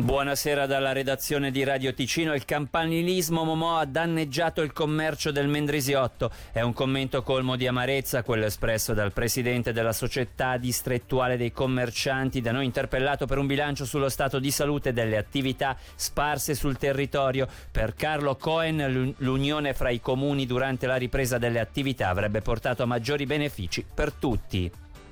Buonasera dalla redazione di Radio Ticino. Il campanilismo Momò ha danneggiato il commercio del Mendrisiotto. È un commento colmo di amarezza, quello espresso dal presidente della società distrettuale dei commercianti, da noi interpellato per un bilancio sullo stato di salute delle attività sparse sul territorio. Per Carlo Cohen l'unione fra i comuni durante la ripresa delle attività avrebbe portato a maggiori benefici per tutti.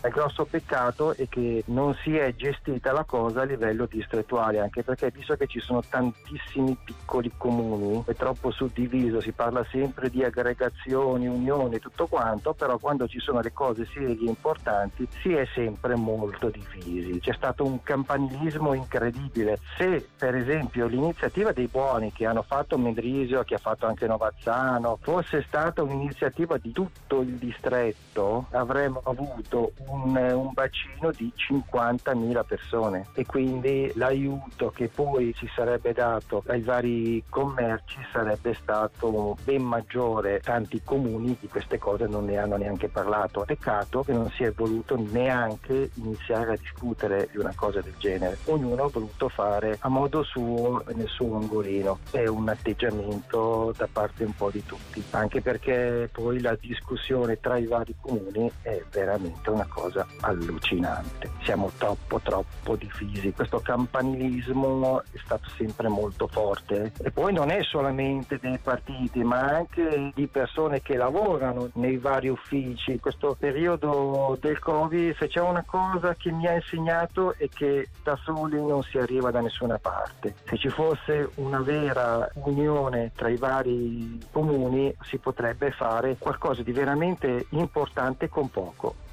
Il grosso peccato è che non si è gestita la cosa a livello distrettuale, anche perché visto che ci sono tantissimi piccoli comuni, è troppo suddiviso, si parla sempre di aggregazioni, unioni, tutto quanto, però quando ci sono le cose serie e importanti si è sempre molto divisi. C'è stato un campanilismo incredibile. Se per esempio l'iniziativa dei buoni che hanno fatto Mendrisio, che ha fatto anche Novazzano, fosse stata un'iniziativa di tutto il distretto, avremmo avuto un, un bacino di 50.000 persone e quindi l'aiuto che poi si sarebbe dato ai vari commerci sarebbe stato ben maggiore. Tanti comuni di queste cose non ne hanno neanche parlato. Peccato che non si è voluto neanche iniziare a discutere di una cosa del genere. Ognuno ha voluto fare a modo suo nel suo angolino. È un atteggiamento da parte un po' di tutti, anche perché poi la discussione tra i vari comuni è veramente una cosa cosa allucinante. Siamo troppo troppo divisi. Questo campanilismo è stato sempre molto forte e poi non è solamente dei partiti ma anche di persone che lavorano nei vari uffici. Questo periodo del Covid se c'è una cosa che mi ha insegnato è che da soli non si arriva da nessuna parte. Se ci fosse una vera unione tra i vari comuni si potrebbe fare qualcosa di veramente importante con poco.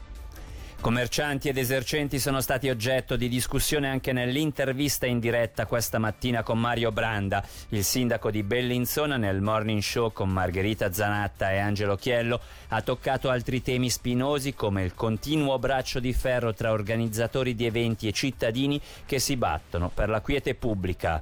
Commercianti ed esercenti sono stati oggetto di discussione anche nell'intervista in diretta questa mattina con Mario Branda. Il sindaco di Bellinzona nel morning show con Margherita Zanatta e Angelo Chiello ha toccato altri temi spinosi come il continuo braccio di ferro tra organizzatori di eventi e cittadini che si battono per la quiete pubblica.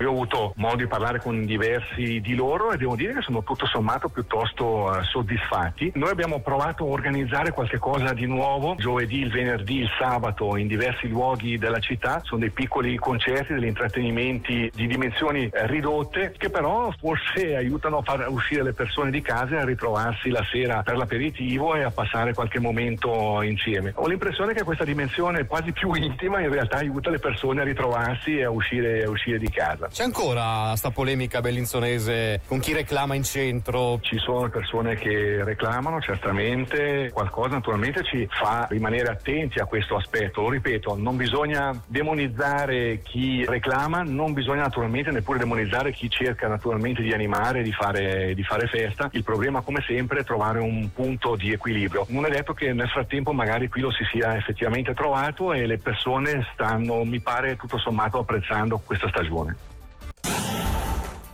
Io ho avuto modo di parlare con diversi di loro e devo dire che sono tutto sommato piuttosto uh, soddisfatti. Noi abbiamo provato a organizzare qualche cosa di nuovo, giovedì, il venerdì, il sabato in diversi luoghi della città. Sono dei piccoli concerti, degli intrattenimenti di dimensioni eh, ridotte che però forse aiutano a far uscire le persone di casa e a ritrovarsi la sera per l'aperitivo e a passare qualche momento insieme. Ho l'impressione che questa dimensione quasi più intima in realtà aiuta le persone a ritrovarsi e a uscire, a uscire di casa casa. C'è ancora sta polemica bellinzonese con chi reclama in centro? Ci sono persone che reclamano, certamente, qualcosa naturalmente ci fa rimanere attenti a questo aspetto. Lo ripeto, non bisogna demonizzare chi reclama, non bisogna naturalmente neppure demonizzare chi cerca naturalmente di animare, di fare, di fare festa. Il problema come sempre è trovare un punto di equilibrio. Non è detto che nel frattempo magari qui lo si sia effettivamente trovato e le persone stanno, mi pare, tutto sommato apprezzando questa stagione.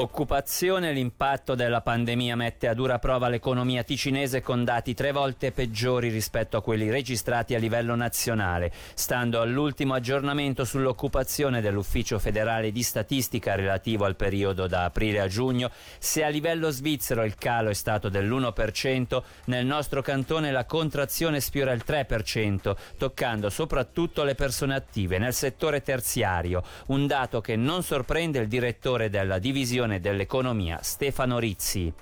Occupazione, l'impatto della pandemia mette a dura prova l'economia ticinese con dati tre volte peggiori rispetto a quelli registrati a livello nazionale. Stando all'ultimo aggiornamento sull'occupazione dell'Ufficio federale di statistica relativo al periodo da aprile a giugno, se a livello svizzero il calo è stato dell'1%, nel nostro cantone la contrazione sfiora il 3%, toccando soprattutto le persone attive nel settore terziario, un dato che non sorprende il direttore della divisione dell'Economia Stefano Rizzi.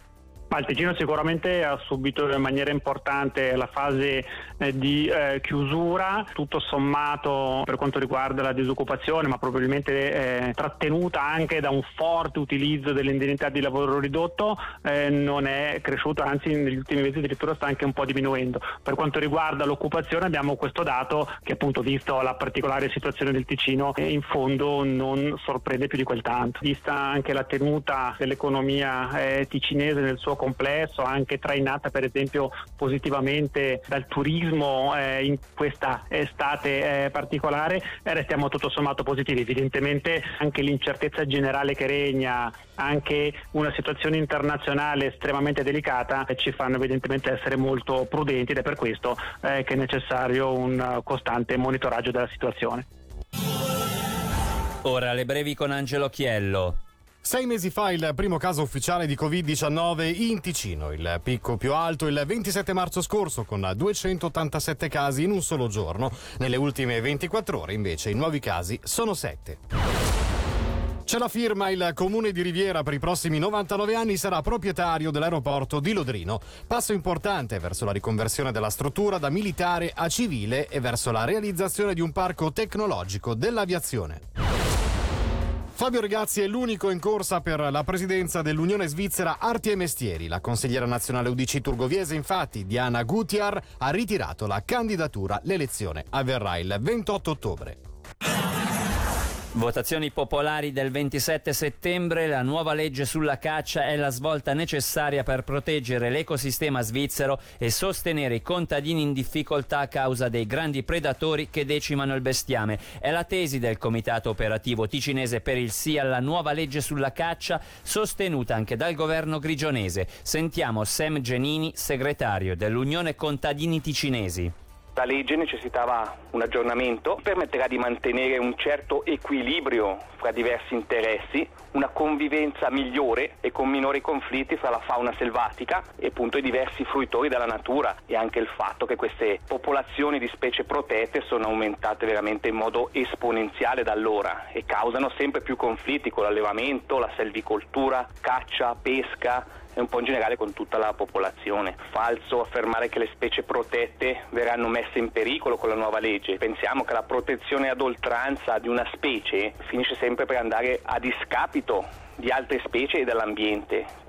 Ma il Ticino sicuramente ha subito in maniera importante la fase eh, di eh, chiusura, tutto sommato per quanto riguarda la disoccupazione, ma probabilmente eh, trattenuta anche da un forte utilizzo dell'indennità di lavoro ridotto, eh, non è cresciuto, anzi negli ultimi mesi addirittura sta anche un po' diminuendo. Per quanto riguarda l'occupazione abbiamo questo dato che appunto visto la particolare situazione del Ticino in fondo non sorprende più di quel tanto. Vista anche la tenuta dell'economia eh, ticinese nel suo complesso, anche trainata per esempio positivamente dal turismo eh, in questa estate eh, particolare, eh, restiamo tutto sommato positivi. Evidentemente anche l'incertezza generale che regna, anche una situazione internazionale estremamente delicata eh, ci fanno evidentemente essere molto prudenti ed è per questo eh, che è necessario un costante monitoraggio della situazione. Ora le brevi con Angelo Chiello. Sei mesi fa il primo caso ufficiale di Covid-19 in Ticino, il picco più alto il 27 marzo scorso con 287 casi in un solo giorno. Nelle ultime 24 ore invece i nuovi casi sono 7. C'è la firma, il comune di Riviera per i prossimi 99 anni sarà proprietario dell'aeroporto di Lodrino. Passo importante verso la riconversione della struttura da militare a civile e verso la realizzazione di un parco tecnologico dell'aviazione. Fabio Regazzi è l'unico in corsa per la presidenza dell'Unione Svizzera Arti e Mestieri. La consigliera nazionale UDC Turgoviese, infatti, Diana Gutiar, ha ritirato la candidatura. L'elezione avverrà il 28 ottobre. Votazioni popolari del 27 settembre, la nuova legge sulla caccia è la svolta necessaria per proteggere l'ecosistema svizzero e sostenere i contadini in difficoltà a causa dei grandi predatori che decimano il bestiame. È la tesi del Comitato Operativo Ticinese per il sì alla nuova legge sulla caccia, sostenuta anche dal governo grigionese. Sentiamo Sam Genini, segretario dell'Unione Contadini Ticinesi. La legge necessitava un aggiornamento, permetterà di mantenere un certo equilibrio fra diversi interessi, una convivenza migliore e con minori conflitti fra la fauna selvatica e appunto i diversi fruitori della natura e anche il fatto che queste popolazioni di specie protette sono aumentate veramente in modo esponenziale da allora e causano sempre più conflitti con l'allevamento, la selvicoltura, caccia, pesca e un po' in generale con tutta la popolazione. Falso affermare che le specie protette verranno messe in pericolo con la nuova legge. Pensiamo che la protezione ad oltranza di una specie finisce sempre per andare a discapito di altre specie e dell'ambiente.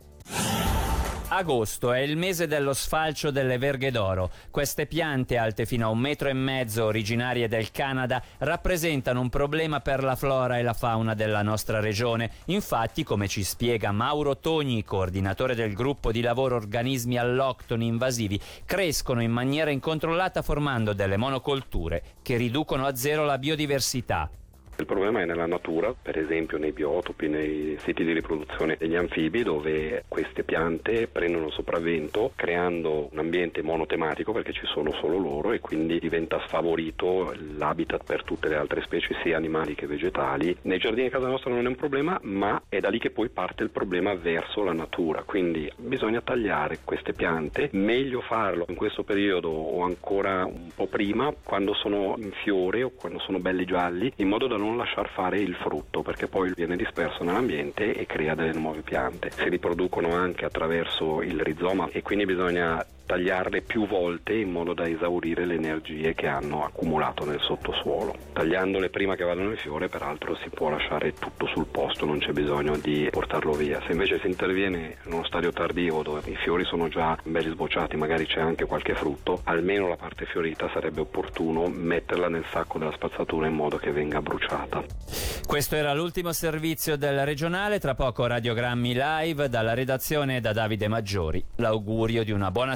Agosto è il mese dello sfalcio delle verghe d'oro. Queste piante, alte fino a un metro e mezzo, originarie del Canada, rappresentano un problema per la flora e la fauna della nostra regione. Infatti, come ci spiega Mauro Togni, coordinatore del gruppo di lavoro organismi alloctoni invasivi, crescono in maniera incontrollata formando delle monocolture che riducono a zero la biodiversità. Il problema è nella natura, per esempio nei biotopi, nei siti di riproduzione degli anfibi, dove queste piante prendono sopravvento creando un ambiente monotematico perché ci sono solo loro e quindi diventa sfavorito l'habitat per tutte le altre specie, sia animali che vegetali. Nei giardini a casa nostra non è un problema, ma è da lì che poi parte il problema verso la natura. Quindi bisogna tagliare queste piante, meglio farlo in questo periodo o ancora un po' prima, quando sono in fiore o quando sono belli gialli, in modo da non non lasciar fare il frutto perché poi viene disperso nell'ambiente e crea delle nuove piante. Si riproducono anche attraverso il rizoma e quindi bisogna tagliarle più volte in modo da esaurire le energie che hanno accumulato nel sottosuolo. Tagliandole prima che vadano in fiore, peraltro, si può lasciare tutto sul posto, non c'è bisogno di portarlo via. Se invece si interviene in uno stadio tardivo dove i fiori sono già belli sbocciati, magari c'è anche qualche frutto, almeno la parte fiorita sarebbe opportuno metterla nel sacco della spazzatura in modo che venga bruciata. Questo era l'ultimo servizio del regionale, tra poco radiogrammi live dalla redazione da Davide Maggiori. L'augurio di una buona